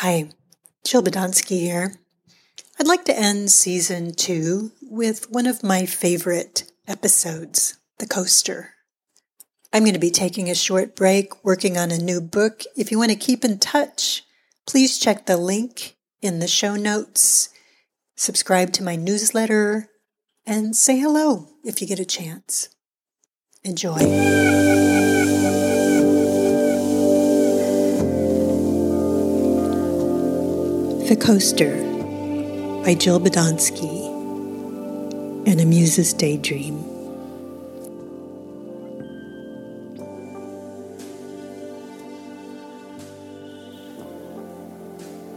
Hi, Jill here. I'd like to end season two with one of my favorite episodes, The Coaster. I'm going to be taking a short break working on a new book. If you want to keep in touch, please check the link in the show notes, subscribe to my newsletter, and say hello if you get a chance. Enjoy. The Coaster by Jill Badonsky and a Muse's Daydream.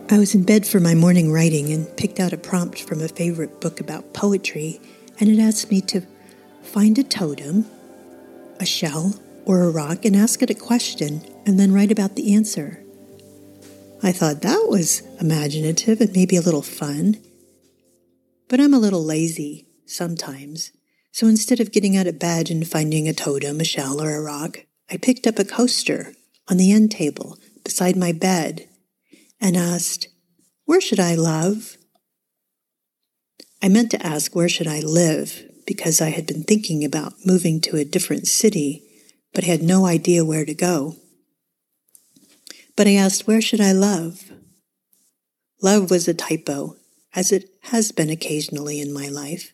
I was in bed for my morning writing and picked out a prompt from a favorite book about poetry, and it asked me to find a totem, a shell, or a rock and ask it a question and then write about the answer. I thought that was imaginative and maybe a little fun. But I'm a little lazy sometimes. So instead of getting out of bed and finding a totem, a shell, or a rock, I picked up a coaster on the end table beside my bed and asked, Where should I love? I meant to ask, Where should I live? because I had been thinking about moving to a different city, but had no idea where to go. But I asked, where should I love? Love was a typo, as it has been occasionally in my life.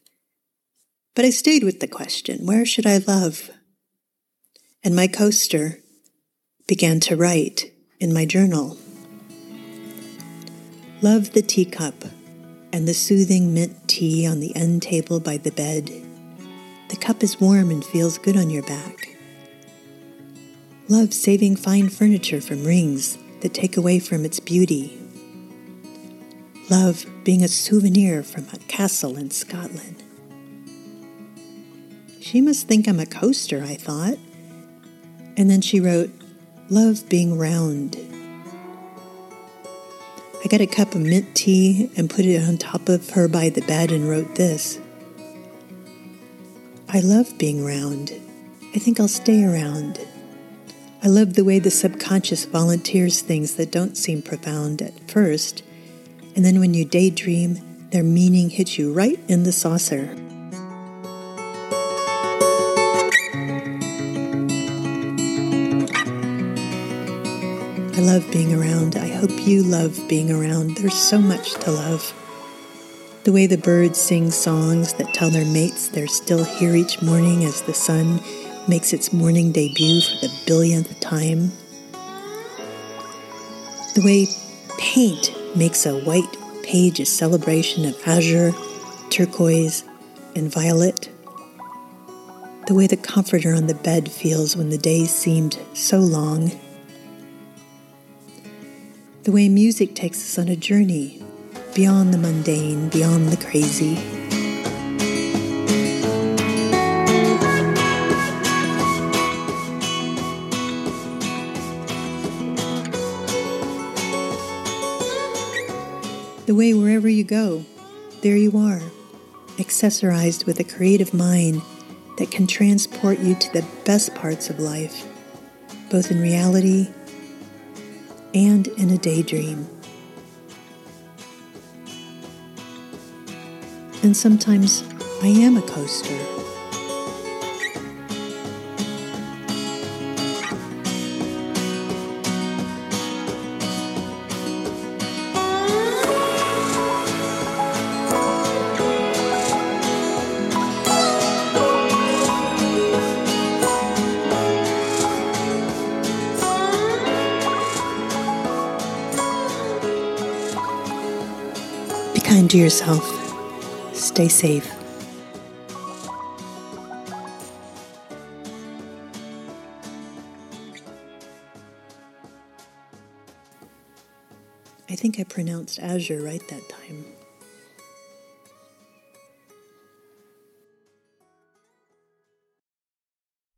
But I stayed with the question, where should I love? And my coaster began to write in my journal. Love the teacup and the soothing mint tea on the end table by the bed. The cup is warm and feels good on your back. Love saving fine furniture from rings that take away from its beauty. Love being a souvenir from a castle in Scotland. She must think I'm a coaster, I thought. And then she wrote, Love being round. I got a cup of mint tea and put it on top of her by the bed and wrote this I love being round. I think I'll stay around. I love the way the subconscious volunteers things that don't seem profound at first, and then when you daydream, their meaning hits you right in the saucer. I love being around. I hope you love being around. There's so much to love. The way the birds sing songs that tell their mates they're still here each morning as the sun makes its morning debut for the billionth time. The way paint makes a white page a celebration of azure, turquoise, and violet. The way the comforter on the bed feels when the day seemed so long. The way music takes us on a journey beyond the mundane, beyond the crazy. The way wherever you go, there you are, accessorized with a creative mind that can transport you to the best parts of life, both in reality and in a daydream. And sometimes I am a coaster. Kind to yourself. Stay safe. I think I pronounced azure right that time.